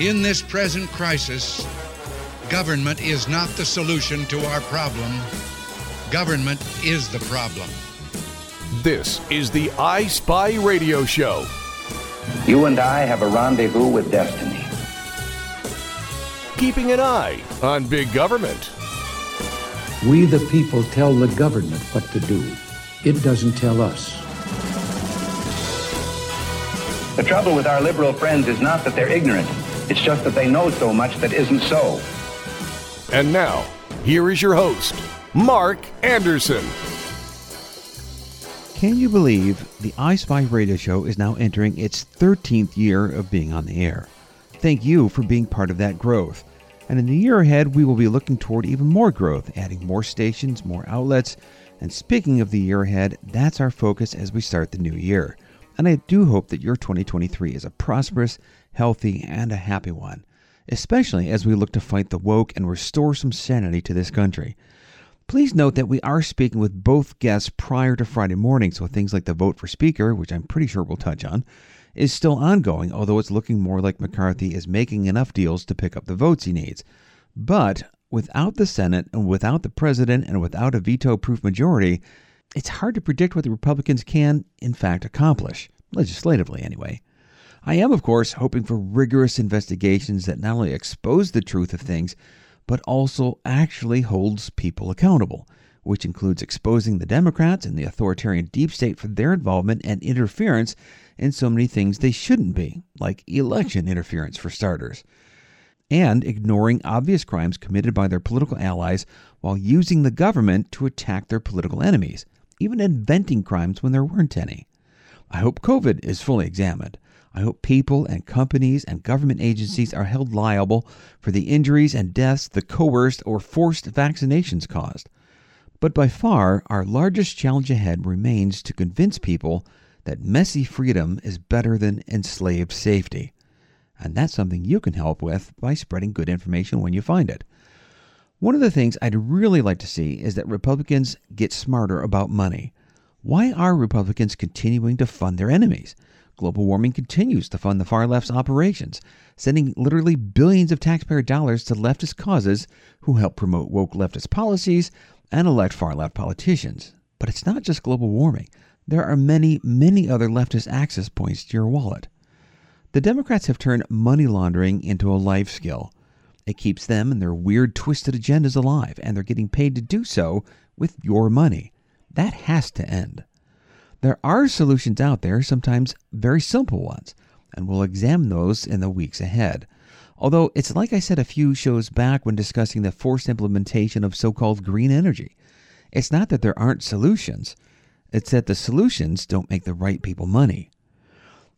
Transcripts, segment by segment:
In this present crisis, government is not the solution to our problem. Government is the problem. This is the I Spy Radio Show. You and I have a rendezvous with destiny. Keeping an eye on big government. We, the people, tell the government what to do. It doesn't tell us. The trouble with our liberal friends is not that they're ignorant. It's just that they know so much that isn't so. And now, here is your host, Mark Anderson. Can you believe the I Spy radio show is now entering its 13th year of being on the air? Thank you for being part of that growth. And in the year ahead, we will be looking toward even more growth, adding more stations, more outlets. And speaking of the year ahead, that's our focus as we start the new year. And I do hope that your 2023 is a prosperous, healthy, and a happy one, especially as we look to fight the woke and restore some sanity to this country. Please note that we are speaking with both guests prior to Friday morning, so things like the vote for Speaker, which I'm pretty sure we'll touch on, is still ongoing, although it's looking more like McCarthy is making enough deals to pick up the votes he needs. But without the Senate and without the president and without a veto proof majority, it's hard to predict what the Republicans can, in fact, accomplish, legislatively anyway. I am, of course, hoping for rigorous investigations that not only expose the truth of things, but also actually holds people accountable, which includes exposing the Democrats and the authoritarian deep state for their involvement and interference in so many things they shouldn't be, like election interference for starters, and ignoring obvious crimes committed by their political allies while using the government to attack their political enemies, even inventing crimes when there weren't any. I hope COVID is fully examined. I hope people and companies and government agencies are held liable for the injuries and deaths the coerced or forced vaccinations caused. But by far, our largest challenge ahead remains to convince people that messy freedom is better than enslaved safety. And that's something you can help with by spreading good information when you find it. One of the things I'd really like to see is that Republicans get smarter about money. Why are Republicans continuing to fund their enemies? Global warming continues to fund the far left's operations, sending literally billions of taxpayer dollars to leftist causes who help promote woke leftist policies and elect far left politicians. But it's not just global warming. There are many, many other leftist access points to your wallet. The Democrats have turned money laundering into a life skill. It keeps them and their weird, twisted agendas alive, and they're getting paid to do so with your money. That has to end. There are solutions out there, sometimes very simple ones, and we'll examine those in the weeks ahead. Although it's like I said a few shows back when discussing the forced implementation of so called green energy. It's not that there aren't solutions, it's that the solutions don't make the right people money.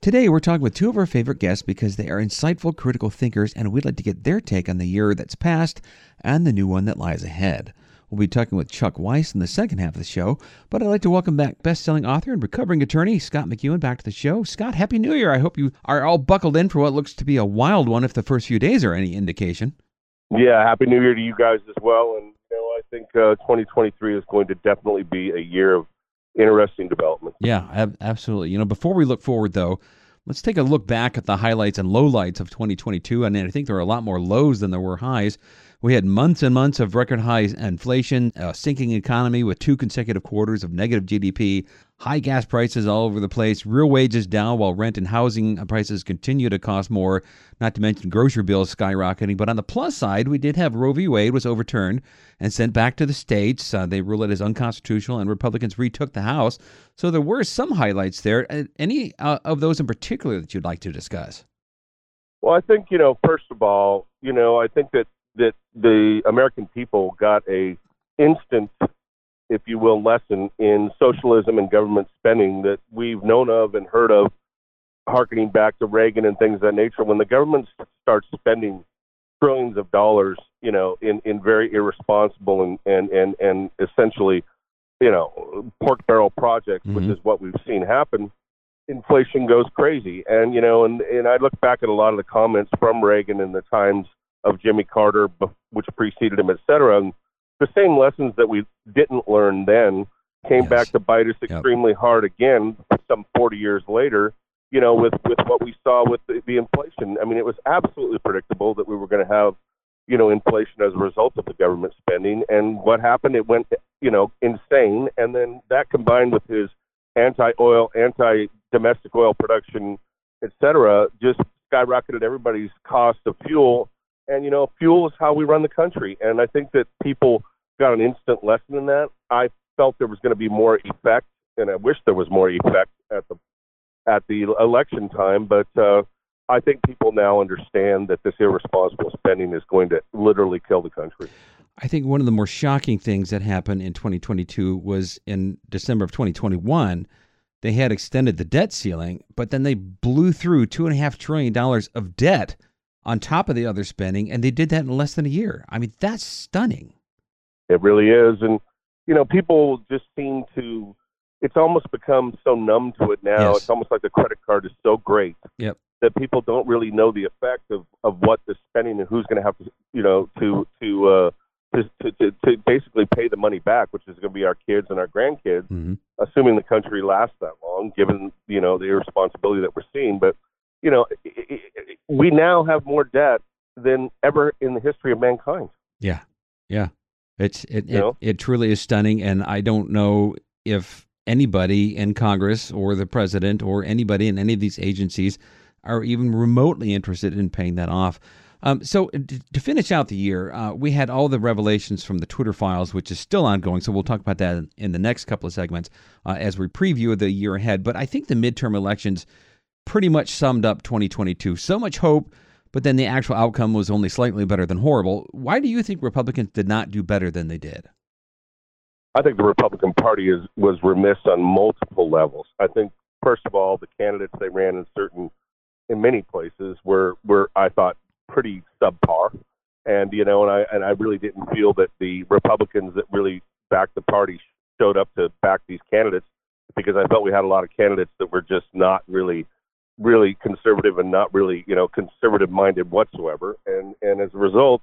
Today, we're talking with two of our favorite guests because they are insightful, critical thinkers, and we'd like to get their take on the year that's passed and the new one that lies ahead. We'll be talking with Chuck Weiss in the second half of the show, but I'd like to welcome back best-selling author and recovering attorney Scott McEwen back to the show. Scott, happy New Year! I hope you are all buckled in for what looks to be a wild one, if the first few days are any indication. Yeah, happy New Year to you guys as well, and you know I think uh, 2023 is going to definitely be a year of interesting development. Yeah, ab- absolutely. You know, before we look forward though. Let's take a look back at the highlights and lowlights of 2022. And I think there are a lot more lows than there were highs. We had months and months of record high inflation, a sinking economy with two consecutive quarters of negative GDP, high gas prices all over the place, real wages down while rent and housing prices continue to cost more, not to mention grocery bills skyrocketing. But on the plus side, we did have Roe v. Wade was overturned and sent back to the states. Uh, they ruled it as unconstitutional, and Republicans retook the House. So there were some highlights there. Uh, any uh, of those in particular that you'd like to discuss? Well, I think you know. First of all, you know, I think that that the American people got a instant, if you will, lesson in socialism and government spending that we've known of and heard of, harkening back to Reagan and things of that nature. When the government starts spending trillions of dollars, you know, in in very irresponsible and and and and essentially, you know, pork barrel projects, mm-hmm. which is what we've seen happen. Inflation goes crazy, and you know, and and I look back at a lot of the comments from Reagan in the times of Jimmy Carter, which preceded him, et cetera. And the same lessons that we didn't learn then came yes. back to bite us extremely yep. hard again some 40 years later. you know, with with what we saw with the, the inflation. I mean, it was absolutely predictable that we were going to have, you know, inflation as a result of the government spending. And what happened? It went, you know, insane. And then that combined with his anti-oil, anti-domestic oil production, et cetera, just skyrocketed everybody's cost of fuel. And you know, fuel is how we run the country. And I think that people got an instant lesson in that. I felt there was going to be more effect, and I wish there was more effect at the at the election time. But uh, I think people now understand that this irresponsible spending is going to literally kill the country. I think one of the more shocking things that happened in 2022 was in December of 2021. They had extended the debt ceiling, but then they blew through two and a half trillion dollars of debt on top of the other spending, and they did that in less than a year. I mean, that's stunning. It really is, and you know, people just seem to. It's almost become so numb to it now. Yes. It's almost like the credit card is so great Yep. that people don't really know the effect of of what the spending and who's going to have to, you know, to to uh, to, to to basically pay the money back, which is going to be our kids and our grandkids, hmm assuming the country lasts that long, given you know the irresponsibility that we're seeing. But you know, we now have more debt than ever in the history of mankind. Yeah, yeah. It's it, it know? it truly is stunning, and I don't know if anybody in Congress or the president or anybody in any of these agencies are even remotely interested in paying that off. Um, so to, finish out the year, uh, we had all the revelations from the Twitter files, which is still ongoing. So we'll talk about that in, in the next couple of segments uh, as we preview the year ahead. But I think the midterm elections pretty much summed up 2022. So much hope, but then the actual outcome was only slightly better than horrible. Why do you think Republicans did not do better than they did? I think the Republican Party is was remiss on multiple levels. I think first of all, the candidates they ran in certain in many places were were I thought pretty subpar. And you know, and I and I really didn't feel that the Republicans that really backed the party showed up to back these candidates because I felt we had a lot of candidates that were just not really really conservative and not really, you know, conservative minded whatsoever. And and as a result,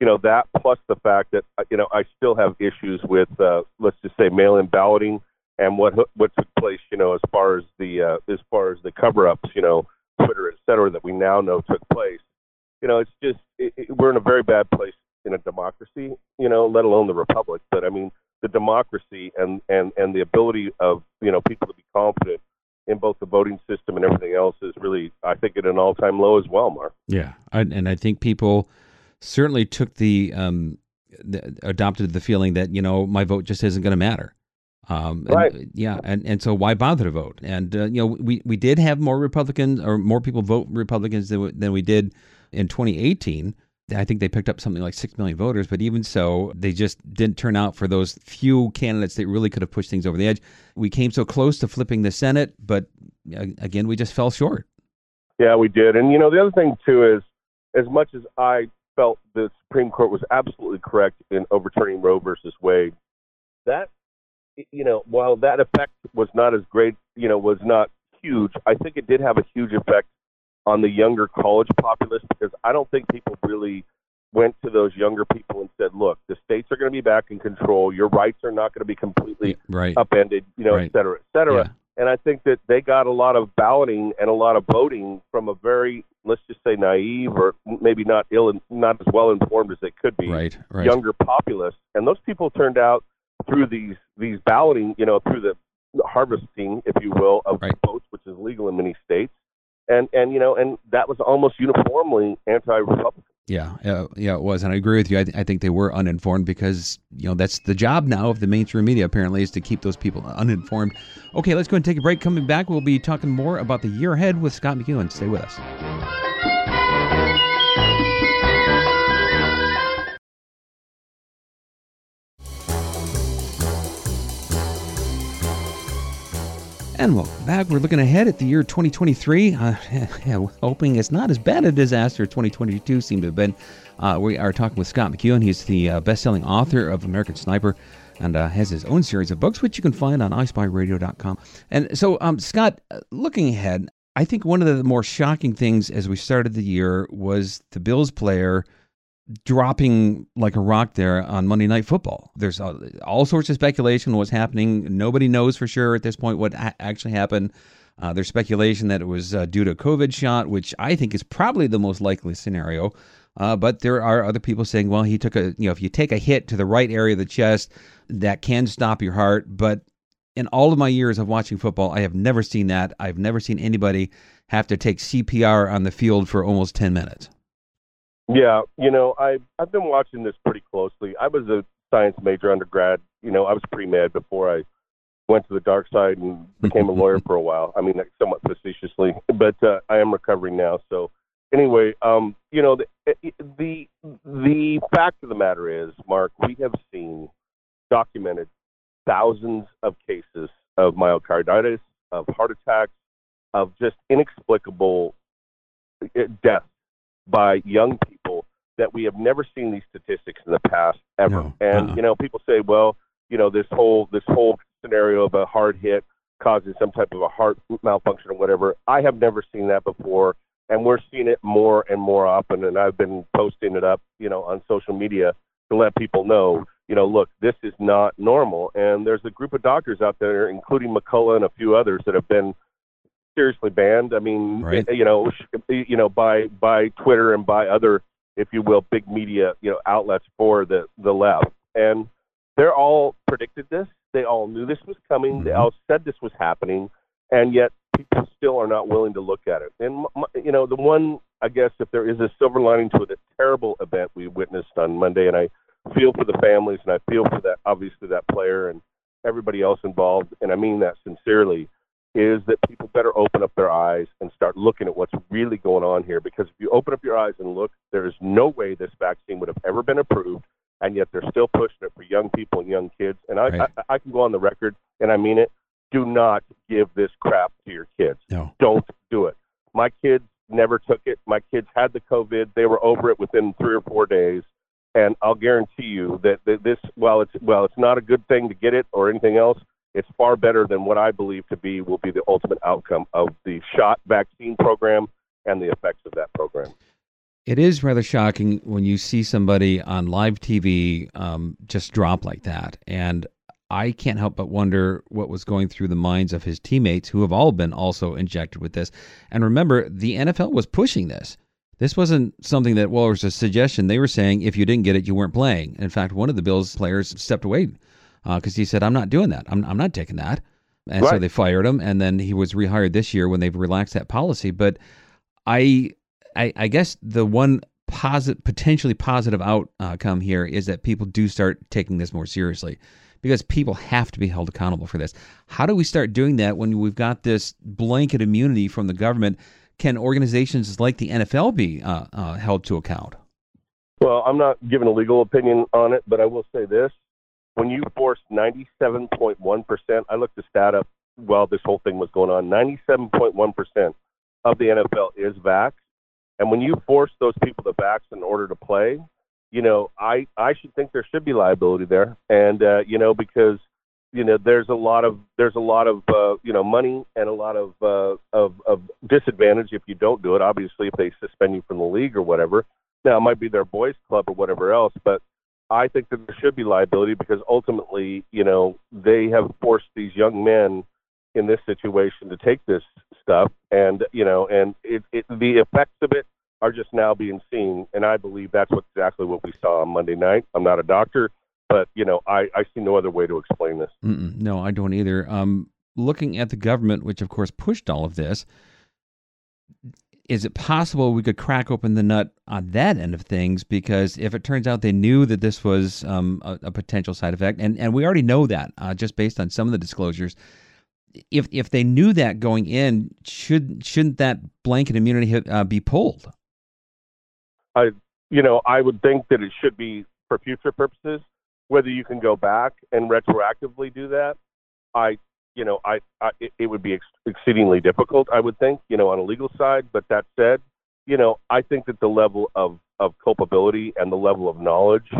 you know that plus the fact that uh, you know I still have issues with uh, let's just say mail-in balloting and what what took place you know as far as the uh, as far as the cover-ups you know Twitter et cetera that we now know took place you know it's just it, it, we're in a very bad place in a democracy you know let alone the republic but I mean the democracy and and and the ability of you know people to be confident in both the voting system and everything else is really I think at an all-time low as well Mark. Yeah, I, and I think people certainly took the, um, the adopted the feeling that you know my vote just isn't going to matter. Um, and- Right. yeah, and, and so why bother to vote? And uh, you know we we did have more Republicans or more people vote Republicans than, than we did in 2018. I think they picked up something like six million voters, but even so, they just didn't turn out for those few candidates that really could have pushed things over the edge. We came so close to flipping the Senate, but uh, again, we just fell short. Yeah, we did. And you know, the other thing too is, as much as I felt the Supreme Court was absolutely correct in overturning Roe versus Wade, that you know, while that effect was not as great, you know, was not huge, I think it did have a huge effect on the younger college populace because I don't think people really went to those younger people and said, "Look, the states are going to be back in control. Your rights are not going to be completely Right. upended, you know, Right. et cetera, et cetera." Yeah. And I think that they got a lot of balloting and a lot of voting from a very, let's just say, naive or maybe not ill and not as well informed as they could be, Right. Right. younger populace. And those people turned out through these these balloting, you know, through the harvesting, if you will, of And you know, and that was almost uniformly anti-Republican. Yeah, uh, yeah, it was, and I agree with you. I, th- I think they were uninformed because you know that's the job now of the mainstream media. Apparently, is to keep those people uninformed. Okay, let's go and take a break. Coming back, we'll be talking more about the year ahead with Scott McEwen. Stay with us. And welcome back. We're looking ahead at the year 2023. Uh, hoping it's not as bad a disaster 2022 seemed to have been. Uh, we are talking with Scott McEwen. He's the uh, best-selling author of American Sniper and uh, has his own series of books, which you can find on iSpyRadio.com. And so, um, Scott, uh, looking ahead, I think one of the more shocking things as we started the year was the Bills player dropping like a rock there on Monday Night Football. There's all, all sorts of speculation what's happening. Nobody knows for sure at this point what actually happened. Uh, there's speculation that it was uh, due to a COVID shot, which I think is probably the most likely scenario. Uh, but there are other people saying, well, he took a, you know, if you take a hit to the right area of the chest, that can stop your heart. But in all of my years of watching football, I have never seen that. I've never seen anybody have to take CPR on the field for almost 10 minutes. Yeah, you know, I I've been watching this pretty closely. I was a science major undergrad. You know, I was pre med before I went to the dark side and became a lawyer for a while. I mean, somewhat facetiously, but uh, I am recovering now. So anyway, um, you know, the, the the fact of the matter is, Mark, we have seen documented thousands of cases of myocarditis, of heart attacks, of just inexplicable uh, deaths by young people that we have never seen these statistics in the past ever. No. And Uh-uh. you know, people say, well, you know, this whole this whole scenario of a hard hit causing some type of a heart malfunction or whatever. I have never seen that before, and we're seeing it more and more often. And I've been posting it up, you know, on social media to let people know, you know, look, this is not normal. And there's a group of doctors out there, including McCullough and a few others, that have been seriously banned. I mean, Right. you know, you know, by by Twitter and by other, if you will, big media, you know, outlets for the the left, and they're all predicted this. They all knew this was coming. They Mhm. all said this was happening, and yet people still are not willing to look at it. And you know, the one, I guess, if there is a silver lining to the terrible event we witnessed on Monday, and I feel for the families, and I feel for that, obviously, that player and everybody else involved, and I mean that sincerely, is that people better open up their eyes and start looking at what's really going on here. Because if you open up your eyes and look, there is no way this vaccine would have ever been approved, and yet they're still pushing it for young people and young kids. And I, Right. I, I can go on the record, and I mean it. Do not give this crap to your kids. No. Don't do it. My kids never took it. My kids had the COVID. They were over it within three or four days. And I'll guarantee you that, that this, while it's while it's not a good thing to get it or anything else, it's far better than what I believe to be will be the ultimate outcome of the shot vaccine program and the effects of that program. It is rather shocking when you see somebody on live TV um, just drop like that. And I can't help but wonder what was going through the minds of his teammates who have all been also injected with this. And remember, the NFL was pushing this. This wasn't something that, well, it was a suggestion. They were saying if you didn't get it, you weren't playing. In fact, one of the Bills players stepped away because he said, I'm not doing that. I'm, I'm not taking that. And so they fired him. And then he was rehired this year when they've relaxed that policy. But I, I, I guess the one positive, potentially positive outcome here is that people do start taking this more seriously because people have to be held accountable for this. How do we start doing that when we've got this blanket immunity from the government? Can organizations like the NFL be uh, uh, held to account? Well, I'm not giving a legal opinion on it, but I will say this. When you force 97.1%, I looked the stat up while this whole thing was going on, 97.1% of the NFL is vax. And when you force those people to vax in order to play, you know, I, I should think there should be liability there. And, uh, you know, because, you know, there's a lot of, there's a lot of, uh, you know, money and a lot of, uh, of, of disadvantage if you don't do it. Obviously, if they suspend you from the league or whatever. Now, it might be their boys' club or whatever else, but I think that there should be liability because ultimately, you know, they have forced these young men in this situation to take this stuff, and you know, and it, it the effects of it are just now being seen, and I believe that's what exactly what we saw on Monday night. I'm not a doctor, but you know, I I see no other way to explain this. Mm-mm, no, I don't either. Um, looking at the government, which of course pushed all of this, is it possible we could crack open the nut on that end of things? Because if it turns out they knew that this was um, a, a potential side effect, and, and we already know that uh, just based on some of the disclosures, if if they knew that going in, should shouldn't that blanket immunity uh, be pulled? I you know, I would think that it should be for future purposes. Whether you can go back and retroactively do that, I you know, I, I it, it would be ex- exceedingly difficult. I would think, you know, on a legal side. But that said, you know, I think that the level of of culpability and the level of knowledge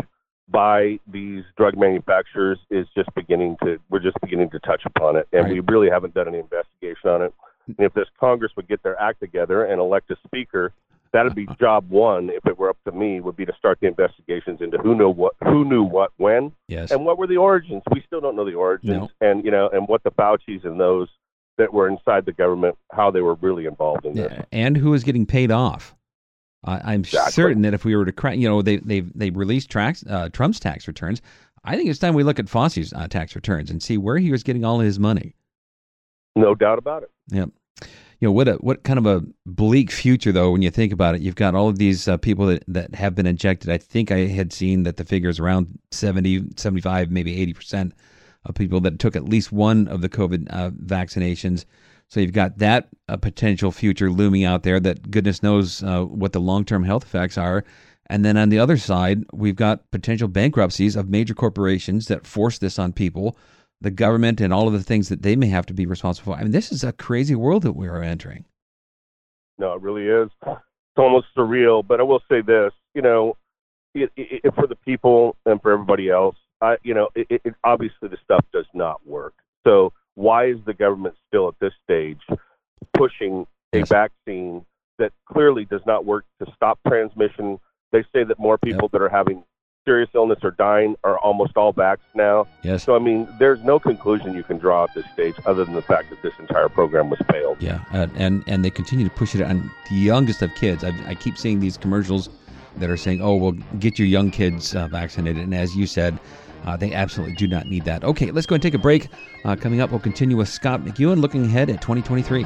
by these drug manufacturers is just beginning to we're just beginning to touch upon it, and Right. we really haven't done any investigation on it. Hmm. And if this Congress would get their act together and elect a speaker, that'd be job one. If it were up to me, would be to start the investigations into who knew what, who knew what, when, Yes. and what were the origins. We still don't know the origins, No. and you know, and what the Fauci's and those that were inside the government, how they were really involved in this. and who is getting paid off. Uh, I'm Exactly. certain that if we were to crack, you know, they they they released tracks, uh, Trump's tax returns. I think it's time we look at Fauci's uh, tax returns and see where he was getting all his money. No doubt about it. Yep. You know what? A, what kind of a bleak future though when you think about it. You've got all of these uh, people that, that have been injected. I think I had seen that the figure is around 70, 75, maybe eighty percent of people that took at least one of the COVID uh, vaccinations. So you've got that uh, potential future looming out there. That goodness knows uh, what the long term health effects are. And then on the other side, we've got potential bankruptcies of major corporations that force this on people the government and all of the things that they may have to be responsible for. I mean, this is a crazy world that we are entering. No, it really is. It's almost surreal. But I will say this, you know, it, it, it, for the people and for everybody else, I, you know, it, it, obviously the stuff does not work. So why is the government still at this stage pushing a Yes. vaccine that clearly does not work to stop transmission? They say that more people that are having serious illness or dying are almost all vaxxed now. Yes. So I mean, there's no conclusion you can draw at this stage other than the fact that this entire program was failed. Yeah, uh, and and they continue to push it on the youngest of kids. I, I keep seeing these commercials that are saying, "Oh, well, get your young kids uh, vaccinated," and as you said, uh, they absolutely do not need that. Okay, let's go and take a break. Uh, coming up, we'll continue with Scott McEwen looking ahead at 2023.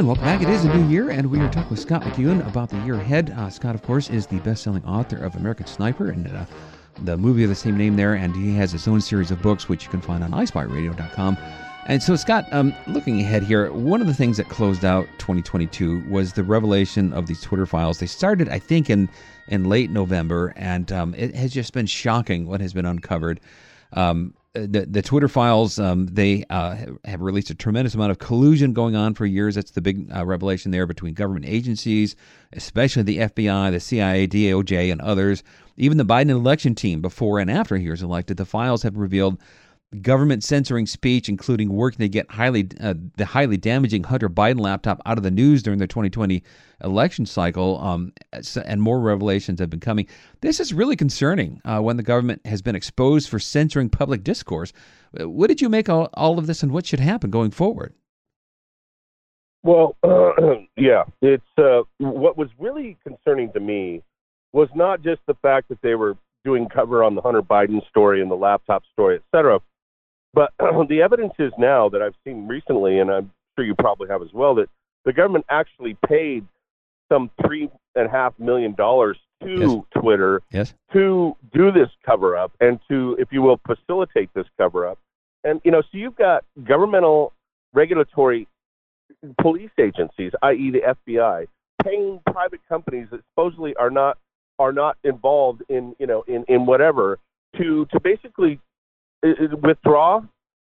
And welcome back. It is a new year, and we are talking with Scott McEwen about the year ahead. Uh, Scott, of course, is the best-selling author of American Sniper and uh, the movie of the same name there, and he has his own series of books, which you can find on iSpyRadio.com. And so, Scott, um, looking ahead here, one of the things that closed out 2022 was the revelation of these Twitter files. They started, I think, in in late November, and um, it has just been shocking what has been uncovered. Um, the the Twitter files um, they uh, have released a tremendous amount of collusion going on for years. That's the big uh, revelation there between government agencies, especially the FBI, the CIA, DOJ, and others. Even the Biden election team, before and after he was elected, the files have revealed government censoring speech, including working to get highly uh, the highly damaging Hunter Biden laptop out of the news during the 2020 election cycle, um, and more revelations have been coming. This is really concerning uh, when the government has been exposed for censoring public discourse. Uh, What did you make all, all of this, and what should happen going forward? Well, uh, yeah, it's uh, what was really concerning to me was not just the fact that they were doing cover on the Hunter Biden story and the laptop story, et cetera, but the evidence is now that I've seen recently, and I'm sure you probably have as well, that the government actually paid some three and a half million dollars to Yes. Twitter Yes. to do this cover up and to, if you will, facilitate this cover up. And, you know, so you've got governmental regulatory police agencies, i.e., the FBI, paying private companies that supposedly are not are not involved in you know in in whatever to to basically withdraw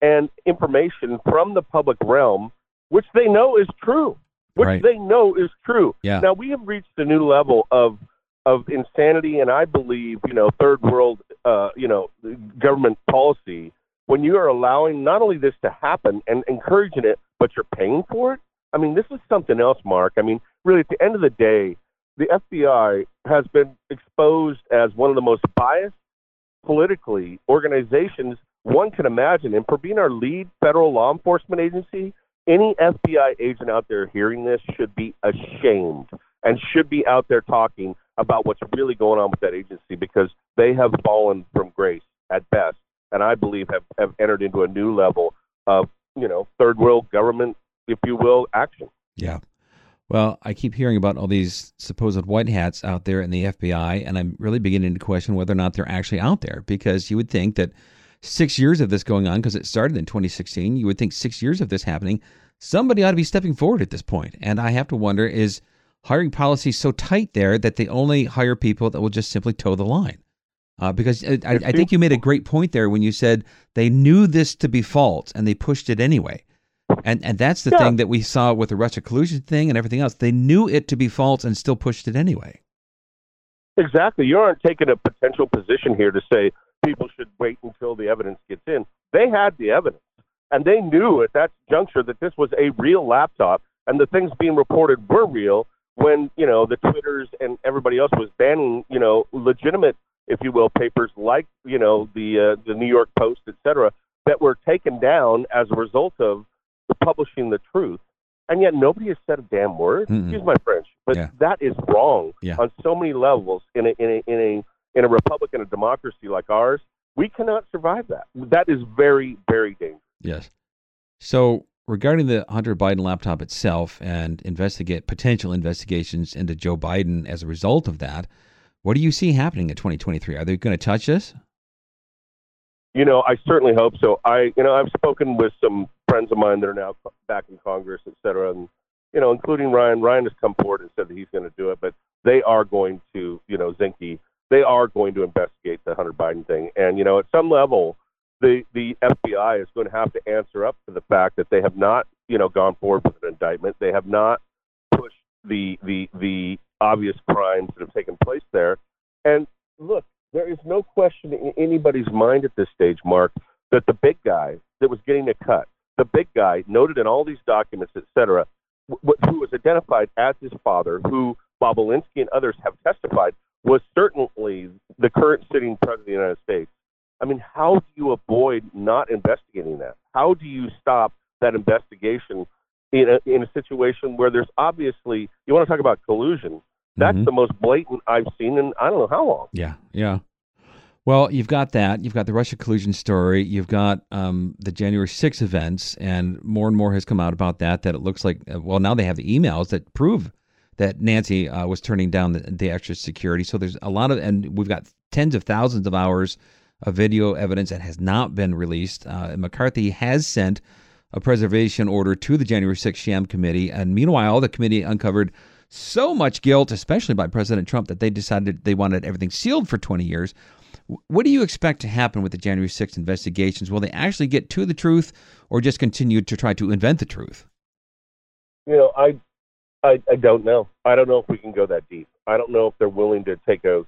and information from the public realm, which they know is true, which Right. they know is true. Yeah. Now we have reached a new level of of insanity, and I believe you know third world uh, you know government policy when you are allowing not only this to happen and encouraging it, but you're paying for it. I mean, this is something else, Mark. I mean, really, at the end of the day, the FBI has been exposed as one of the most biased politically organizations one can imagine. And for being our lead federal law enforcement agency, any FBI agent out there hearing this should be ashamed and should be out there talking about what's really going on with that agency because they have fallen from grace at best. And I believe have, have entered into a new level of, you know, third world government, if you will, action. Yeah. Well, I keep hearing about all these supposed white hats out there in the FBI, and I'm really beginning to question whether or not they're actually out there because you would think that six years of this going on, because it started in 2016, you would think six years of this happening, somebody ought to be stepping forward at this point. And I have to wonder is hiring policy so tight there that they only hire people that will just simply toe the line? Uh, because I, I I think you made a great point there when you said they knew this to be false and they pushed it anyway. And and that's the Yeah. thing that we saw with the Russia collusion thing and everything else. They knew it to be false and still pushed it anyway. Exactly. You aren't taking a potential position here to say people should wait until the evidence gets in. They had the evidence, and they knew at that juncture that this was a real laptop, and the things being reported were real. when you know the Twitters and everybody else was banning you know legitimate, if you will, papers like you know the uh, the New York Post, et cetera, that were taken down as a result of publishing the truth. And yet nobody has said a damn word. Mm-mm. Excuse my French, but Yeah. that is wrong Yeah. on so many levels in a in a in a in a republic and a democracy like ours. We cannot survive that. That is very very dangerous. Yes. So regarding the Hunter Biden laptop itself and investigate potential investigations into Joe Biden as a result of that, what do you see happening in 2023? Are they going to touch this? You know, I certainly hope so. I, you know, I've spoken with some friends of mine that are now back in Congress, et cetera, and you know, including Ryan. Ryan has come forward and said that he's going to do it, but they are going to, you know, Zinke, they are going to investigate the Hunter Biden thing, and you know, at some level, the the FBI is going to have to answer up to the fact that they have not, you know, gone forward with an indictment. They have not pushed the the the obvious crimes that have taken place there, and look, there is no question in anybody's mind at this stage, Mark, that the big guy that was getting a cut, the big guy noted in all these documents, et cetera, w- who was identified as his father, who Bobulinski and others have testified, was certainly the current sitting president of the United States. I mean, how do you avoid not investigating that? How do you stop that investigation in a, in a situation where there's obviously, you want to talk about collusion? That's Mhm. the most blatant I've seen in I don't know how long. Yeah, yeah. Well, you've got that. You've got the Russia collusion story. You've got um, the January 6 events, and more and more has come out about that. That it looks like, uh, well, now they have the emails that prove that Nancy uh, was turning down the, the extra security. So there's a lot of, and we've got tens of thousands of hours of video evidence that has not been released. Uh, McCarthy has sent a preservation order to the January 6th sham committee, and meanwhile, the committee uncovered so much guilt, especially by President Trump, that they decided they wanted everything sealed for 20 years. What do you expect to happen with the January 6th investigations? Will they actually get to the truth or just continue to try to invent the truth? You know, I, I, I don't know. I don't know if we can go that deep. I don't know if they're willing to take a,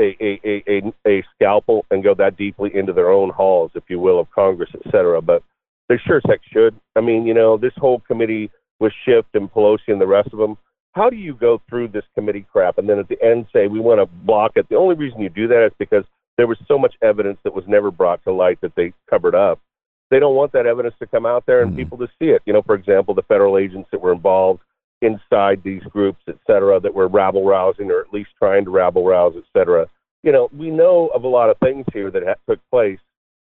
a, a, a, a, scalpel and go that deeply into their own halls, if you will, of Congress, et cetera. But they sure as heck should. I mean, you know, this whole committee with Schiff and Pelosi and the rest of them. How do you go through this committee crap and then at the end say we want to block it? The only reason you do that is because there was so much evidence that was never brought to light that they covered up. They don't want that evidence to come out there and Mhm. people to see it. You know, for example, the federal agents that were involved inside these groups, et cetera, that were rabble rousing or at least trying to rabble rouse, et cetera. You know, we know of a lot of things here that ha- took place.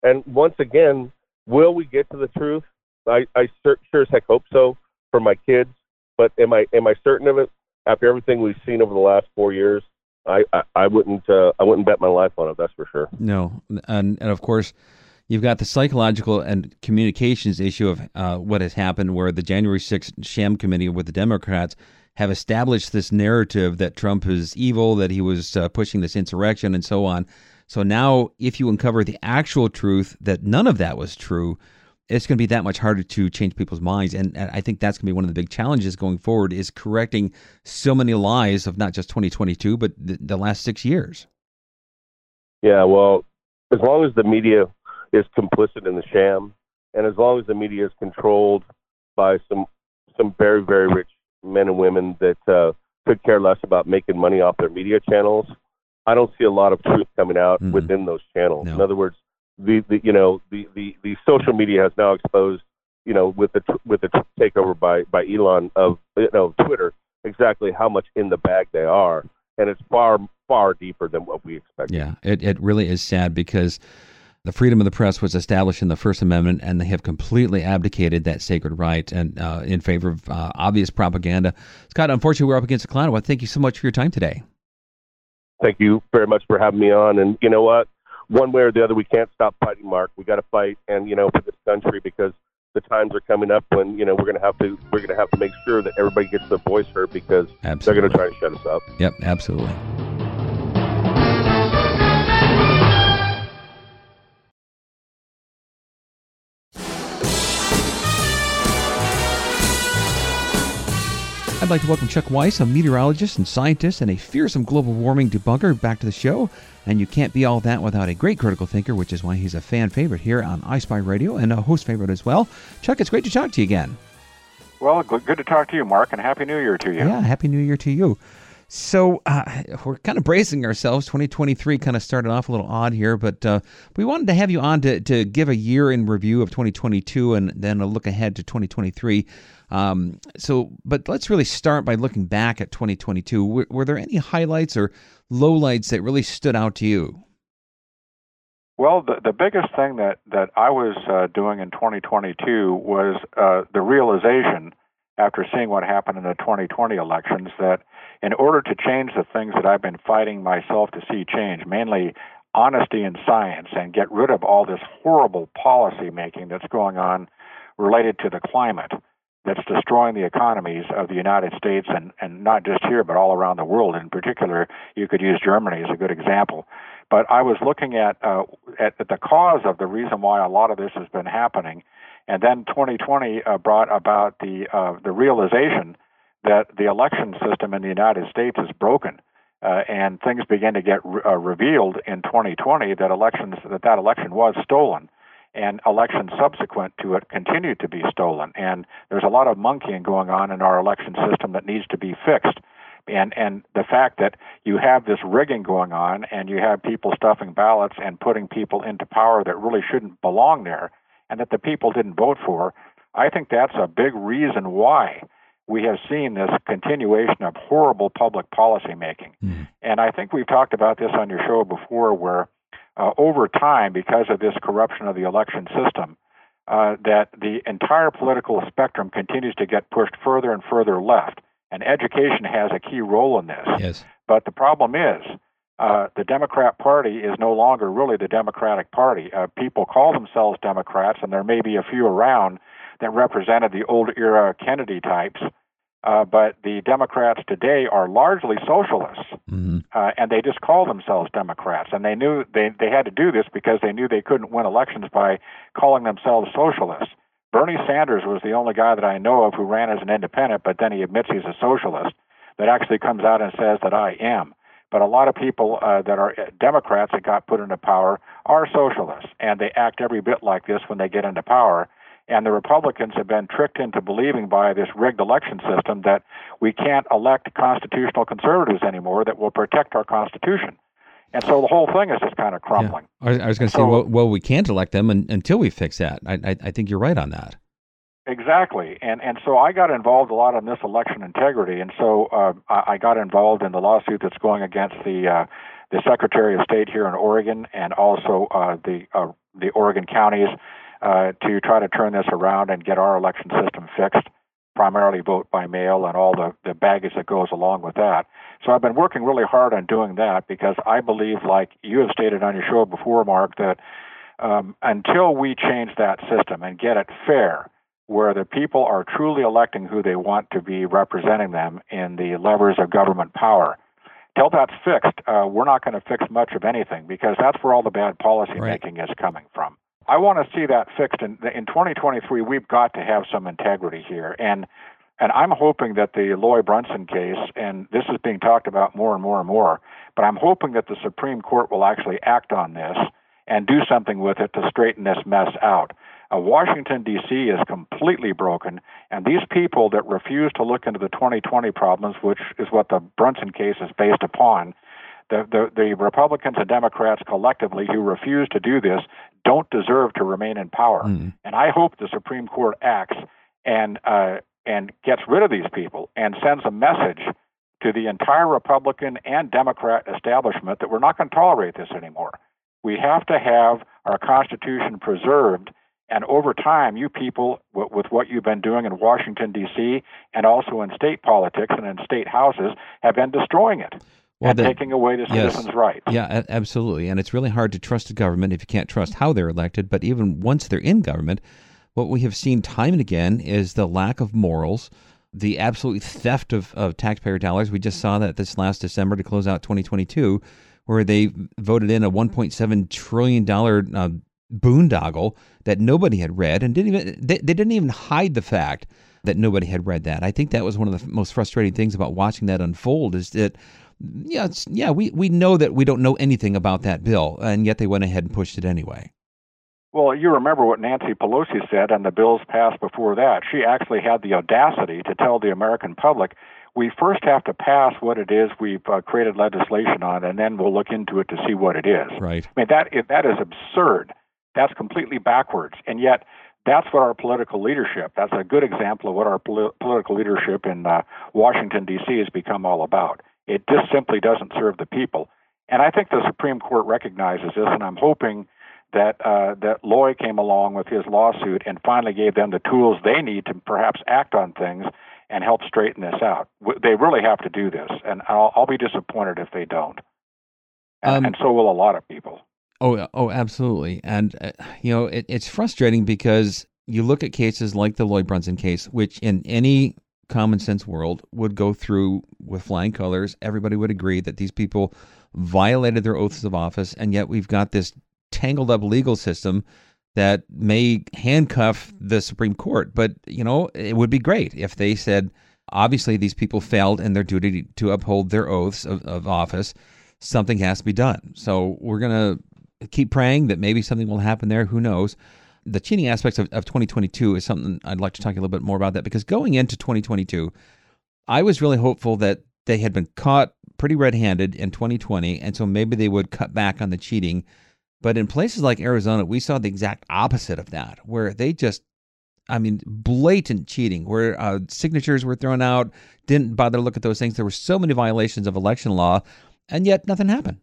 And once again, will we get to the truth? I, I sure as heck hope so for my kids. But am I am I certain of it? After everything we've seen over the last four years, I I, I wouldn't uh, I wouldn't bet my life on it. That's for sure. No, and and of course, you've got the psychological and communications issue of uh, what has happened, where the January 6th sham committee with the Democrats have established this narrative that Trump is evil, that he was uh, pushing this insurrection, and so on. So now, if you uncover the actual truth that none of that was true, it's going to be that much harder to change people's minds. And, I think that's going to be one of the big challenges going forward is correcting so many lies of not just 2022, but the, the last six years. Yeah, well, as long as the media is complicit in the sham, and as long as the media is controlled by some some very very rich men and women that uh, could care less about making money off their media channels, I don't see a lot of truth coming out Mhm. within those channels. No. In other words, the, the you know the, the the social media has now exposed you know with the with the takeover by by Elon of you know Twitter exactly how much in the bag they are, and it's far far deeper than what we expected. Yeah, it, it really is sad because the freedom of the press was established in the First Amendment, and they have completely abdicated that sacred right and uh, in favor of uh, obvious propaganda. Scott, unfortunately, we're up against the want to thank you so much for your time today. thank you very much for having me on. And you know what? One way or the other, we can't stop fighting, Mark. We got to fight, and you know, for this country, because the times are coming up when you know we're gonna have to we're gonna have to make sure that everybody gets their voice heard because Absolutely. they're gonna try to shut us up. Yep, absolutely. I'd like to welcome Chuck Weiss, a meteorologist and scientist and a fearsome global warming debunker, back to the show. And you can't be all that without a great critical thinker, which is why he's a fan favorite here on iSpy Radio and a host favorite as well. Chuck, it's great to talk to you again. Well, good to talk to you, Mark, and Happy New Year to you. Yeah, Happy New Year to you. So uh, we're kind of bracing ourselves. 2023 kind of started off a little odd here, but uh, we wanted to have you on to, to give a year in review of 2022 and then a look ahead to 2023. Um, so, but let's really start by looking back at 2022. Were, were there any highlights or lowlights that really stood out to you? Well, the, the biggest thing that, that I was uh, doing in 2022 was uh, the realization after seeing what happened in the 2020 elections that in order to change the things that I've been fighting myself to see change, mainly honesty in science and get rid of all this horrible policy making that's going on related to the climate that's destroying the economies of the United States and, and not just here, but all around the world. In particular, you could use Germany as a good example. But I was looking at, uh, at, at the cause of the reason why a lot of this has been happening, and then 2020 uh, brought about the uh, the realization that the election system in the United States is broken. Uh, and things began to get re- uh, revealed in 2020 that elections that that election was stolen, and elections subsequent to it continued to be stolen. And there's a lot of monkeying going on in our election system that needs to be fixed and and the fact that you have this rigging going on and you have people stuffing ballots and putting people into power that really shouldn't belong there and that the people didn't vote for i think that's a big reason why we have seen this continuation of horrible public policy making mm. and i think we've talked about this on your show before where uh, over time because of this corruption of the election system uh, that the entire political spectrum continues to get pushed further and further left and education has a key role in this. Yes. But the problem is, uh, the Democrat Party is no longer really the Democratic Party. Uh, people call themselves Democrats, and there may be a few around that represented the old era Kennedy types. Uh, but the Democrats today are largely socialists, mm-hmm. uh, and they just call themselves Democrats. And they knew they they had to do this because they knew they couldn't win elections by calling themselves socialists. Bernie Sanders was the only guy that I know of who ran as an independent, but then he admits he's a socialist that actually comes out and says that I am. But a lot of people uh, that are Democrats that got put into power are socialists, and they act every bit like this when they get into power. And the Republicans have been tricked into believing by this rigged election system that we can't elect constitutional conservatives anymore that will protect our Constitution. And so the whole thing is just kind of crumbling. Yeah. I, was, going to say, well, well, we can't elect them until we fix that. I, I, I, think you're right on that. Exactly, and and so I got involved a lot in this election integrity, and so uh, I, I got involved in the lawsuit that's going against the uh, the Secretary of State here in Oregon, and also uh, the uh, the Oregon counties uh, to try to turn this around and get our election system fixed primarily vote by mail and all the, the baggage that goes along with that. So I've been working really hard on doing that because I believe, like you have stated on your show before, Mark, that um, until we change that system and get it fair, where the people are truly electing who they want to be representing them in the levers of government power, till that's fixed, uh, we're not going to fix much of anything because that's where all the bad policy right. making is coming from. I want to see that fixed. In, in 2023, we've got to have some integrity here. And and I'm hoping that the Loy Brunson case, and this is being talked about more and more and more, but I'm hoping that the Supreme Court will actually act on this and do something with it to straighten this mess out. Uh, Washington, D.C. is completely broken, and these people that refuse to look into the 2020 problems, which is what the Brunson case is based upon, the, the, the Republicans and Democrats collectively who refuse to do this don't deserve to remain in power. Mm. And I hope the Supreme Court acts and uh, and gets rid of these people and sends a message to the entire Republican and Democrat establishment that we're not going to tolerate this anymore. We have to have our Constitution preserved. And over time, you people, w- with what you've been doing in Washington, D.C., and also in state politics and in state houses, have been destroying it well, and the, taking away the citizens' yes, rights. Yeah, absolutely. And it's really hard to trust a government if you can't trust how they're elected. But even once they're in government, what we have seen time and again is the lack of morals, the absolute theft of, of taxpayer dollars. We just saw that this last December to close out 2022, where they voted in a 1.7 trillion dollar uh, boondoggle that nobody had read and didn't even they, they didn't even hide the fact that nobody had read that. I think that was one of the most frustrating things about watching that unfold is that yeah, yeah, we, we know that we don't know anything about that bill, and yet they went ahead and pushed it anyway. Well, you remember what Nancy Pelosi said and the bills passed before that. She actually had the audacity to tell the American public, we first have to pass what it is we've uh, created legislation on, and then we'll look into it to see what it is. Right. I mean, that, that is absurd. That's completely backwards. And yet, that's what our political leadership, that's a good example of what our poli- political leadership in uh, Washington, D.C. has become all about. It just simply doesn't serve the people. And I think the Supreme Court recognizes this, and I'm hoping that uh, that Loy came along with his lawsuit and finally gave them the tools they need to perhaps act on things and help straighten this out. They really have to do this, and I'll, I'll be disappointed if they don't. And, um, and, so will a lot of people. Oh, oh, absolutely. And uh, you know, it, it's frustrating because you look at cases like the Lloyd Brunson case, which in any common sense world would go through with flying colors. Everybody would agree that these people violated their oaths of office, and yet we've got this tangled up legal system that may handcuff the Supreme Court. But, you know, it would be great if they said, obviously, these people failed in their duty to uphold their oaths of, of office. Something has to be done. So we're going to keep praying that maybe something will happen there. Who knows? The cheating aspects of, of 2022 is something I'd like to talk a little bit more about that because going into 2022, I was really hopeful that they had been caught pretty red handed in 2020. And so maybe they would cut back on the cheating but in places like Arizona, we saw the exact opposite of that, where they just, I mean, blatant cheating, where uh, signatures were thrown out, didn't bother to look at those things. There were so many violations of election law, and yet nothing happened.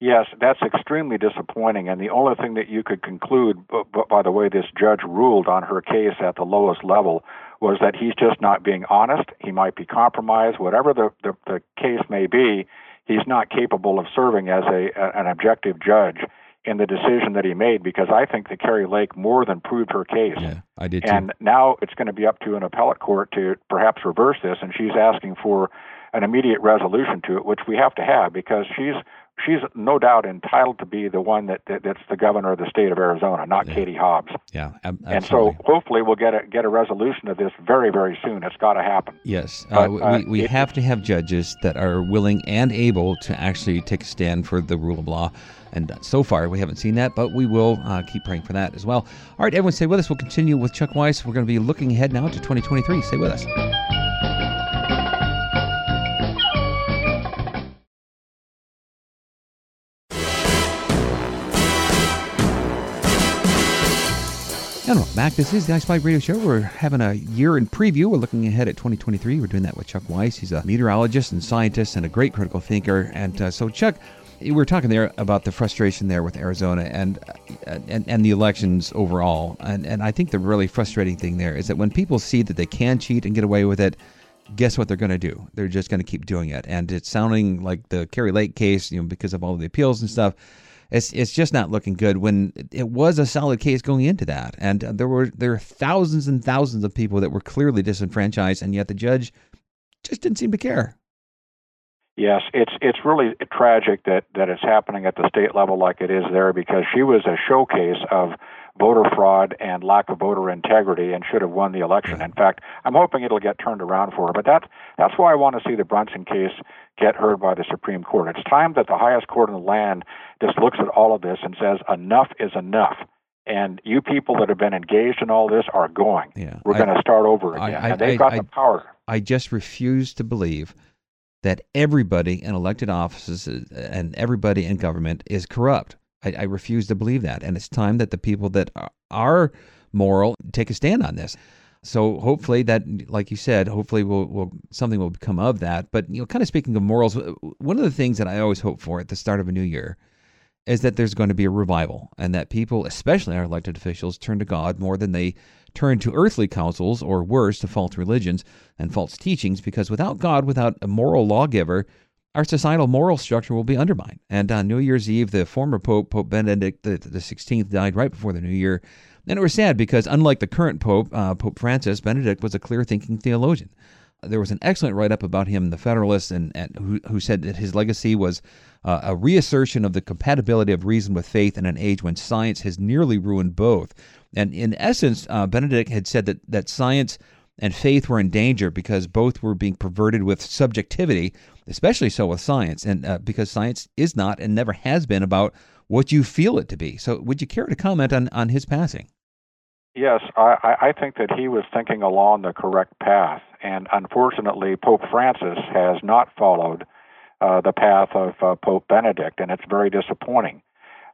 Yes, that's extremely disappointing. And the only thing that you could conclude, by the way this judge ruled on her case at the lowest level, was that he's just not being honest. He might be compromised, whatever the, the, the case may be he's not capable of serving as a, an objective judge in the decision that he made because I think that Kari Lake more than proved her case. Yeah, I did too. And now it's going to be up to an appellate court to perhaps reverse this, and she's asking for an immediate resolution to it, which we have to have because she's she's no doubt entitled to be the one that, that that's the governor of the state of Arizona, not yeah. Katie Hobbs. Yeah, ab- and so hopefully we'll get a get a resolution of this very very soon. It's got to happen. Yes, uh, but, uh, we we it, have to have judges that are willing and able to actually take a stand for the rule of law. And so far, we haven't seen that, but we will uh, keep praying for that as well. All right, everyone, stay with us. We'll continue with Chuck Wiese. We're going to be looking ahead now to 2023. Stay with us. Welcome back. This is the Ice iSpy Radio Show. We're having a year in preview. We're looking ahead at 2023. We're doing that with Chuck Wiese. He's a meteorologist and scientist and a great critical thinker. And uh, so, Chuck, we were talking there about the frustration there with Arizona and and, and the elections overall. And, and I think the really frustrating thing there is that when people see that they can cheat and get away with it, guess what they're going to do? They're just going to keep doing it. And it's sounding like the Kari Lake case, you know, because of all the appeals and stuff it's it's just not looking good when it was a solid case going into that, and there were there are thousands and thousands of people that were clearly disenfranchised, and yet the judge just didn't seem to care. Yes, it's it's really tragic that that it's happening at the state level like it is there because she was a showcase of voter fraud and lack of voter integrity and should have won the election. Mm-hmm. In fact, I'm hoping it'll get turned around for her. But that's that's why I want to see the Brunson case get heard by the Supreme Court. It's time that the highest court in the land just looks at all of this and says enough is enough. And you people that have been engaged in all this are going. Yeah, We're going to start over again. I, I, and they've got I, the power. I just refuse to believe that everybody in elected offices and everybody in government is corrupt. I, I refuse to believe that. And it's time that the people that are moral take a stand on this. So hopefully that, like you said, hopefully will will something will come of that. But you know, kind of speaking of morals, one of the things that I always hope for at the start of a new year is that there's going to be a revival, and that people, especially our elected officials, turn to God more than they turn to earthly counsels or worse, to false religions and false teachings. Because without God, without a moral lawgiver, our societal moral structure will be undermined. And on New Year's Eve, the former Pope, Pope Benedict the, the 16th, died right before the New Year. And it was sad because, unlike the current Pope, uh, Pope Francis, Benedict was a clear thinking theologian. There was an excellent write up about him in The Federalist, and, and who, who said that his legacy was uh, a reassertion of the compatibility of reason with faith in an age when science has nearly ruined both. And in essence, uh, Benedict had said that, that science and faith were in danger because both were being perverted with subjectivity, especially so with science, and uh, because science is not and never has been about what you feel it to be. So, would you care to comment on, on his passing? Yes, I, I think that he was thinking along the correct path, and unfortunately, Pope Francis has not followed uh, the path of uh, Pope Benedict, and it's very disappointing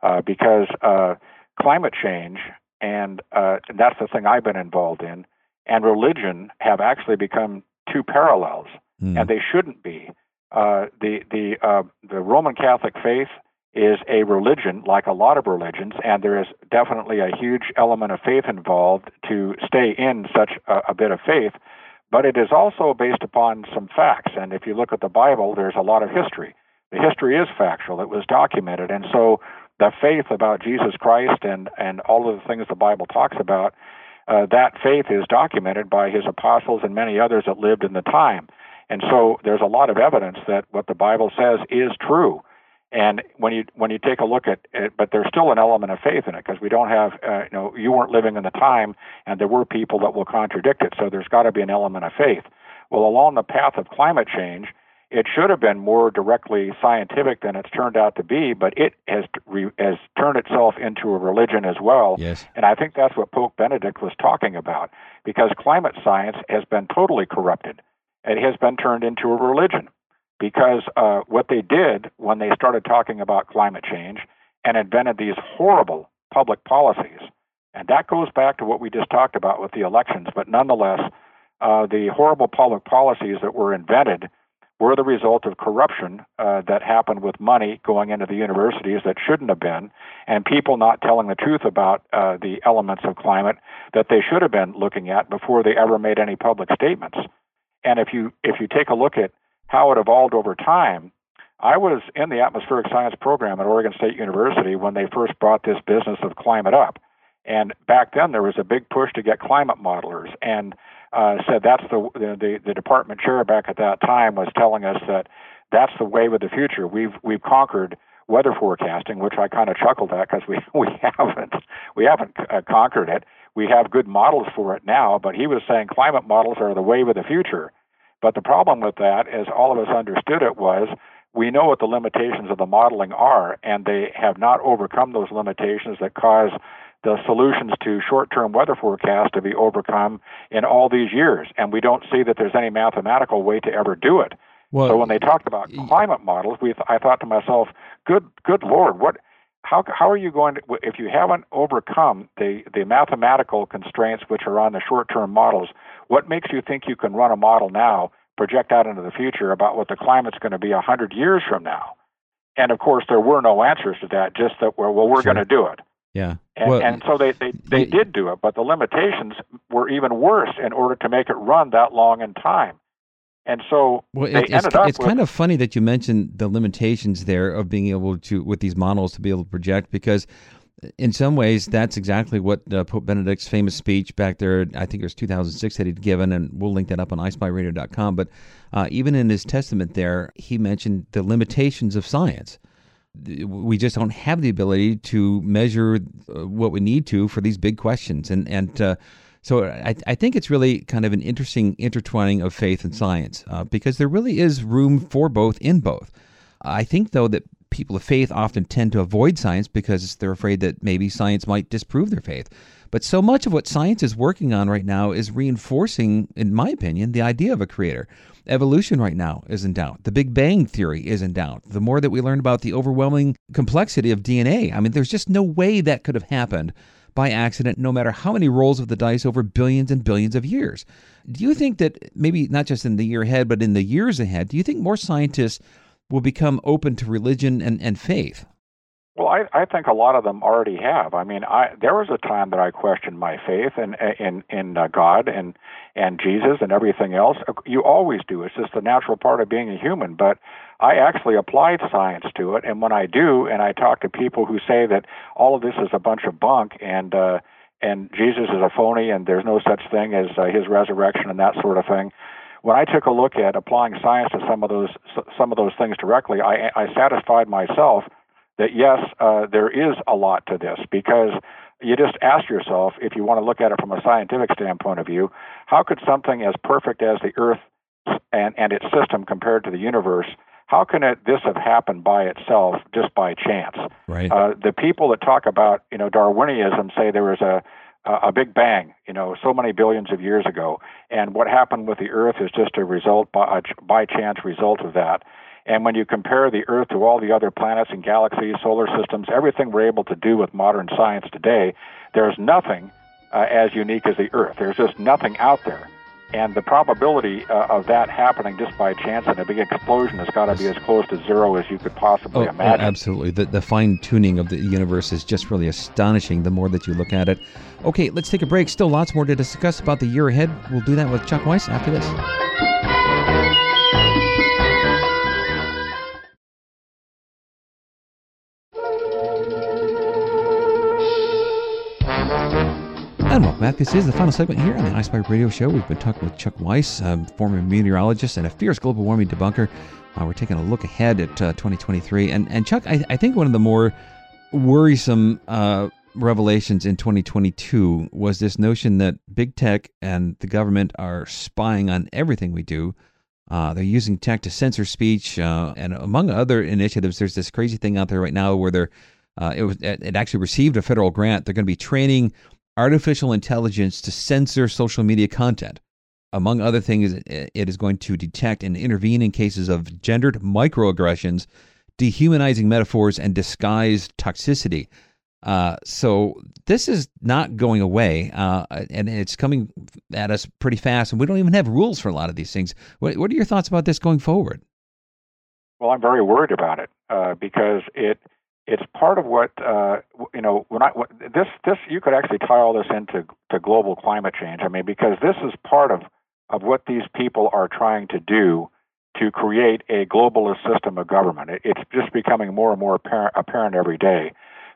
uh, because uh, climate change, and, uh, and that's the thing I've been involved in, and religion have actually become two parallels, mm. and they shouldn't be. Uh, the the the Roman Catholic faith is a religion like a lot of religions, and there is definitely a huge element of faith involved to stay in such a, a, bit of faith. But it is also based upon some facts. And if you look at the Bible, there's a lot of history. The history is factual, it was documented. And so the faith about Jesus Christ and, and all of the things the Bible talks about, uh, that faith is documented by his apostles and many others that lived in the time. And so there's a lot of evidence that what the Bible says is true. And when you when you take a look at it, but there's still an element of faith in it because we don't have uh, you know you weren't living in the time, and there were people that will contradict it. So there's got to be an element of faith. Well, along the path of climate change, it should have been more directly scientific than it's turned out to be, but it has re, has turned itself into a religion as well. Yes. And I think that's what Pope Benedict was talking about because climate science has been totally corrupted. It has been turned into a religion because uh, what they did when they started talking about climate change and invented these horrible public policies, and that goes back to what we just talked about with the elections, but nonetheless, uh, the horrible public policies that were invented were the result of corruption uh, that happened with money going into the universities that shouldn't have been, and people not telling the truth about uh, the elements of climate that they should have been looking at before they ever made any public statements. And if you if you take a look at how it evolved over time. I was in the atmospheric science program at Oregon State University when they first brought this business of climate up. And back then, there was a big push to get climate modelers, and uh, said that's the, the the department chair back at that time was telling us that that's the wave of the future. We've we've conquered weather forecasting, which I kind of chuckled at because we we haven't we haven't uh, conquered it. We have good models for it now, but he was saying climate models are the wave of the future. But the problem with that, as all of us understood it, was we know what the limitations of the modeling are, and they have not overcome those limitations that cause the solutions to short term weather forecasts to be overcome in all these years. And we don't see that there's any mathematical way to ever do it. Well, so when they talked about climate models, we th- I thought to myself, good good lord, what how how are you going to if you haven't overcome the the mathematical constraints which are on the short term models what makes you think you can run a model now project out into the future about what the climate's going to be a hundred years from now and of course there were no answers to that just that well, well we're sure. going to do it yeah and, well, and so they they, they did do it but the limitations were even worse in order to make it run that long in time and so well, it, it's, it's with, kind of funny that you mentioned the limitations there of being able to, with these models, to be able to project because in some ways, that's exactly what uh, Pope Benedict's famous speech back there, I think it was 2006 that he'd given, and we'll link that up on ispyradio.com. But uh, even in his testament there, he mentioned the limitations of science. We just don't have the ability to measure uh, what we need to for these big questions. And, and uh, so I, I, think it's really kind of an interesting intertwining of faith and science uh, because there really is room for both in both. I think, though, that people of faith often tend to avoid science because they're afraid that maybe science might disprove their faith. But so much of what science is working on right now is reinforcing, in my opinion, the idea of a creator. Evolution right now is in doubt. The Big Bang Theory is in doubt. The more that we learn about the overwhelming complexity of DNA, I mean, there's just no way that could have happened by accident, no matter how many rolls of the dice over billions and billions of years. Do you think that maybe not just in the year ahead, but in the years ahead, do you think more scientists will become open to religion and, and faith? Well, I, I think a lot of them already have. I mean, I there was a time that I questioned my faith in in in uh, God and and Jesus and everything else. You always do. It's just the natural part of being a human. But I actually applied science to it, and when I do, and I talk to people who say that all of this is a bunch of bunk and uh, and Jesus is a phony and there's no such thing as uh, his resurrection and that sort of thing. When I took a look at applying science to some of those some of those things directly, I, I satisfied myself that yes, uh, there is a lot to this because you just ask yourself, if you want to look at it from a scientific standpoint of view, how could something as perfect as the Earth and, and its system compared to the universe, how can it, this have happened by itself just by chance? Right. Uh, the people that talk about you know Darwinism say there was a a big bang, you know, so many billions of years ago, and what happened with the Earth is just a result by a by chance result of that. And when you compare the Earth to all the other planets and galaxies, solar systems, everything we're able to do with modern science today, there's nothing uh, as unique as the Earth. There's just nothing out there. And the probability uh, of that happening just by chance in a big explosion has got to be as close to zero as you could possibly oh, imagine. Oh, absolutely. The, the fine tuning of the universe is just really astonishing the more that you look at it. Okay, let's take a break. Still lots more to discuss about the year ahead. We'll do that with Chuck Wiese after this. And welcome back. This is the final segment here on the iSpy Radio Show. We've been talking with Chuck Wiese, um, former meteorologist and a fierce global warming debunker. Uh, we're taking a look ahead at uh, 2023. And, and Chuck, I, I, think one of the more worrisome uh, revelations in 2022 was this notion that big tech and the government are spying on everything we do. Uh, they're using tech to censor speech, uh, and among other initiatives, there's this crazy thing out there right now where they're uh, it was it actually received a federal grant. They're going to be training artificial intelligence to censor social media content. Among other things, it is going to detect and intervene in cases of gendered microaggressions, dehumanizing metaphors, and disguised toxicity. Uh, so this is not going away, uh, and it's coming at us pretty fast. And we don't even have rules for a lot of these things. What, what are your thoughts about this going forward? Well, I'm very worried about it uh, because it it's part of what uh, you know. When I what, this this you could actually tie all this into to global climate change. I mean, because this is part of of what these people are trying to do to create a globalist system of government. It, it's just becoming more and more apparent, apparent every day.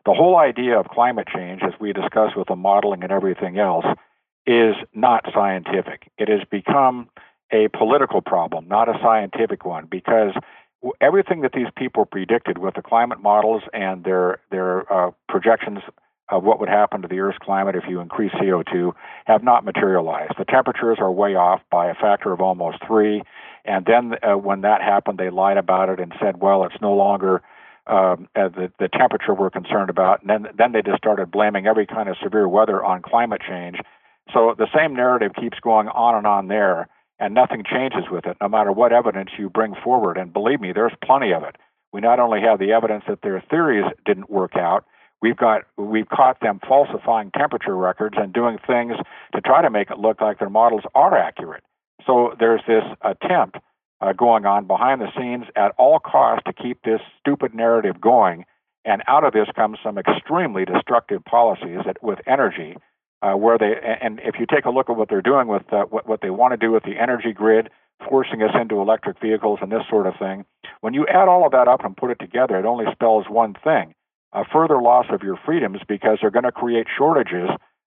The whole idea of climate change, as we discussed with the modeling and everything else, is not scientific. It has become a political problem, not a scientific one, because everything that these people predicted with the climate models and their their uh, projections of what would happen to the Earth's climate if you increase CO2 have not materialized. The temperatures are way off by a factor of almost three. And then uh, when that happened, they lied about it and said, well, it's no longer um, uh, the, the temperature we're concerned about. And then, then they just started blaming every kind of severe weather on climate change. So the same narrative keeps going on and on there and nothing changes with it, no matter what evidence you bring forward. And believe me, there's plenty of it. We not only have the evidence that their theories didn't work out, we've got we've caught them falsifying temperature records and doing things to try to make it look like their models are accurate. So there's this attempt uh, going on behind the scenes at all costs to keep this stupid narrative going. And out of this comes some extremely destructive policies that, with energy uh, where they and if you take a look at what they're doing with uh, what what they want to do with the energy grid, forcing us into electric vehicles and this sort of thing. When you add all of that up and put it together, it only spells one thing: a further loss of your freedoms because they're going to create shortages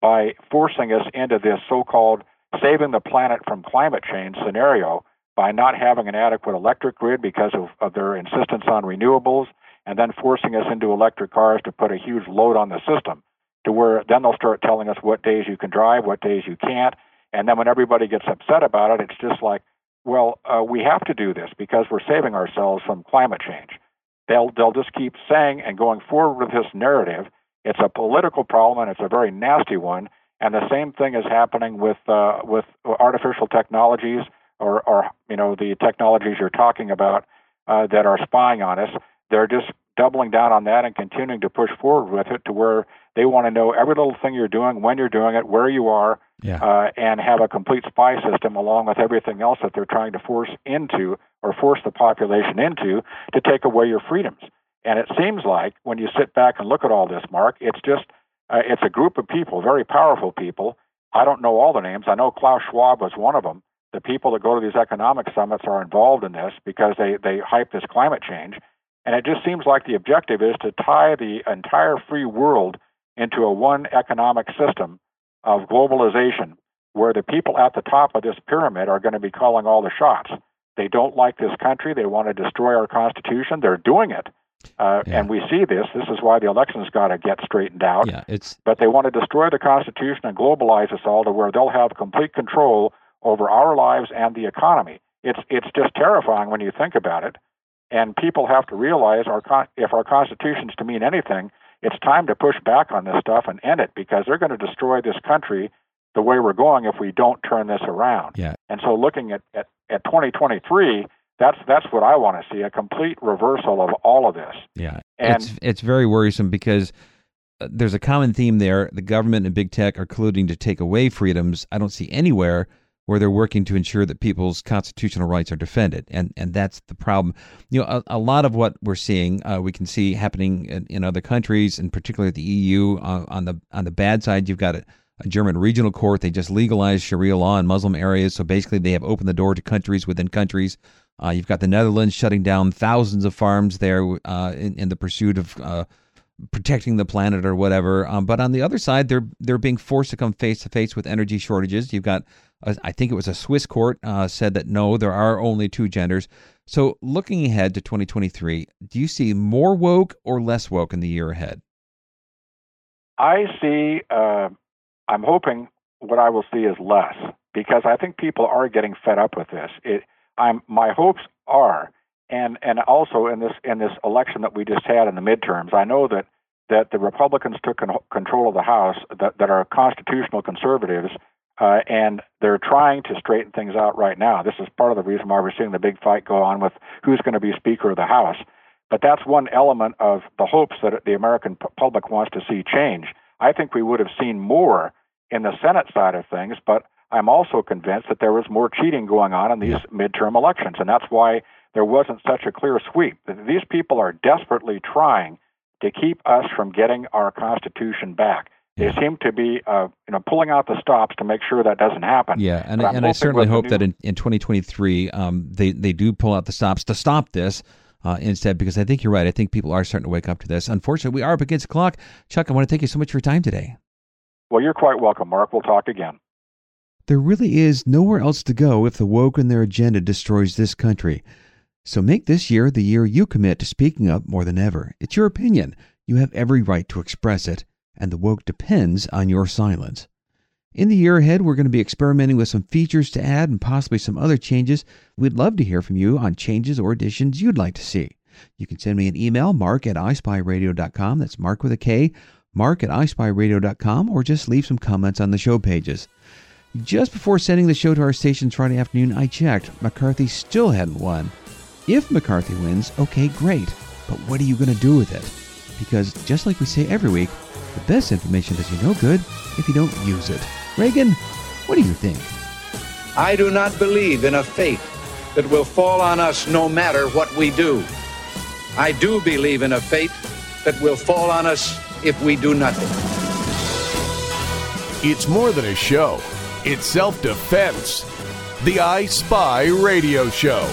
by forcing us into this so-called saving the planet from climate change scenario by not having an adequate electric grid because of, of their insistence on renewables, and then forcing us into electric cars to put a huge load on the system to where then they'll start telling us what days you can drive, what days you can't. And then when everybody gets upset about it, it's just like, well, uh, we have to do this because we're saving ourselves from climate change. They'll they'll just keep saying and going forward with this narrative. It's a political problem and it's a very nasty one. And the same thing is happening with uh, with artificial technologies or or you know the technologies you're talking about uh, that are spying on us. They're just doubling down on that and continuing to push forward with it to where they want to know every little thing you're doing, when you're doing it, where you are, yeah. uh, and have a complete spy system along with everything else that they're trying to force into or force the population into to take away your freedoms. And it seems like when you sit back and look at all this, Mark, it's just uh, it's a group of people, very powerful people. I don't know all the names. I know Klaus Schwab was one of them. The people that go to these economic summits are involved in this because they they hype this climate change. And it just seems like the objective is to tie the entire free world into a one economic system of globalization where the people at the top of this pyramid are going to be calling all the shots. They don't like this country. They want to destroy our Constitution. They're doing it. Uh, yeah. And we see this. This is why the election's got to get straightened out. Yeah, it's. But they want to destroy the Constitution and globalize us all to where they'll have complete control over our lives and the economy. It's it's just terrifying when you think about it. And people have to realize our con- if our Constitution's to mean anything, it's time to push back on this stuff and end it because they're going to destroy this country the way we're going if we don't turn this around. Yeah. And so looking at, at, at 2023, that's that's what I want to see a complete reversal of all of this. Yeah. And it's it's very worrisome because uh, there's a common theme there. The government and big tech are colluding to take away freedoms. I don't see anywhere where they're working to ensure that people's constitutional rights are defended, and and that's the problem. You know, a, a lot of what we're seeing, uh, we can see happening in, in, other countries, and particularly the EU. Uh, on the on the bad side, you've got a, a, German regional court. They just legalized Sharia law in Muslim areas, so basically they have opened the door to countries within countries. Uh, you've got the Netherlands shutting down thousands of farms there uh, in, in the pursuit of uh, protecting the planet or whatever. Um, but on the other side, they're they're being forced to come face to face with energy shortages. You've got, I think it was a Swiss court uh, said that no, there are only two genders. So looking ahead to 2023, do you see more woke or less woke in the year ahead? I see. Uh, I'm hoping what I will see is less because I think people are getting fed up with this. It, I'm my hopes are and and also in this in this election that we just had in the midterms, I know that that the Republicans took con- control of the House that, that are constitutional conservatives, uh, and they're trying to straighten things out right now. This is part of the reason why we're seeing the big fight go on with who's going to be Speaker of the House. But that's one element of the hopes that the American public wants to see change. I think we would have seen more in the Senate side of things, but I'm also convinced that there was more cheating going on in these midterm elections, and that's why there wasn't such a clear sweep. These people are desperately trying to keep us from getting our Constitution back. They seem to be, uh, you know, pulling out the stops to make sure that doesn't happen. Yeah, and, and I certainly hope new... that in, in 2023 um, they they do pull out the stops to stop this. Uh, instead, because I think you're right. I think people are starting to wake up to this. Unfortunately, we are up against the clock. Chuck, I want to thank you so much for your time today. Well, you're quite welcome, Mark. We'll talk again. There really is nowhere else to go if the woke and their agenda destroys this country. So make this year the year you commit to speaking up more than ever. It's your opinion. You have every right to express it, and the woke depends on your silence. In the year ahead, we're going to be experimenting with some features to add and possibly some other changes. We'd love to hear from you on changes or additions you'd like to see. You can send me an email, mark at ispyradio.com. That's mark with a K, mark at ispyradio.com, or just leave some comments on the show pages. Just before sending the show to our stations Friday afternoon, I checked. McCarthy still hadn't won. If McCarthy wins, okay, great. But what are you going to do with it? Because just like we say every week, the best information does you no good if you don't use it. Reagan, what do you think? I do not believe in a fate that will fall on us no matter what we do. I do believe in a fate that will fall on us if we do nothing. It's more than a show, it's self defense. The iSpy Radio Show.